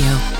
Radio.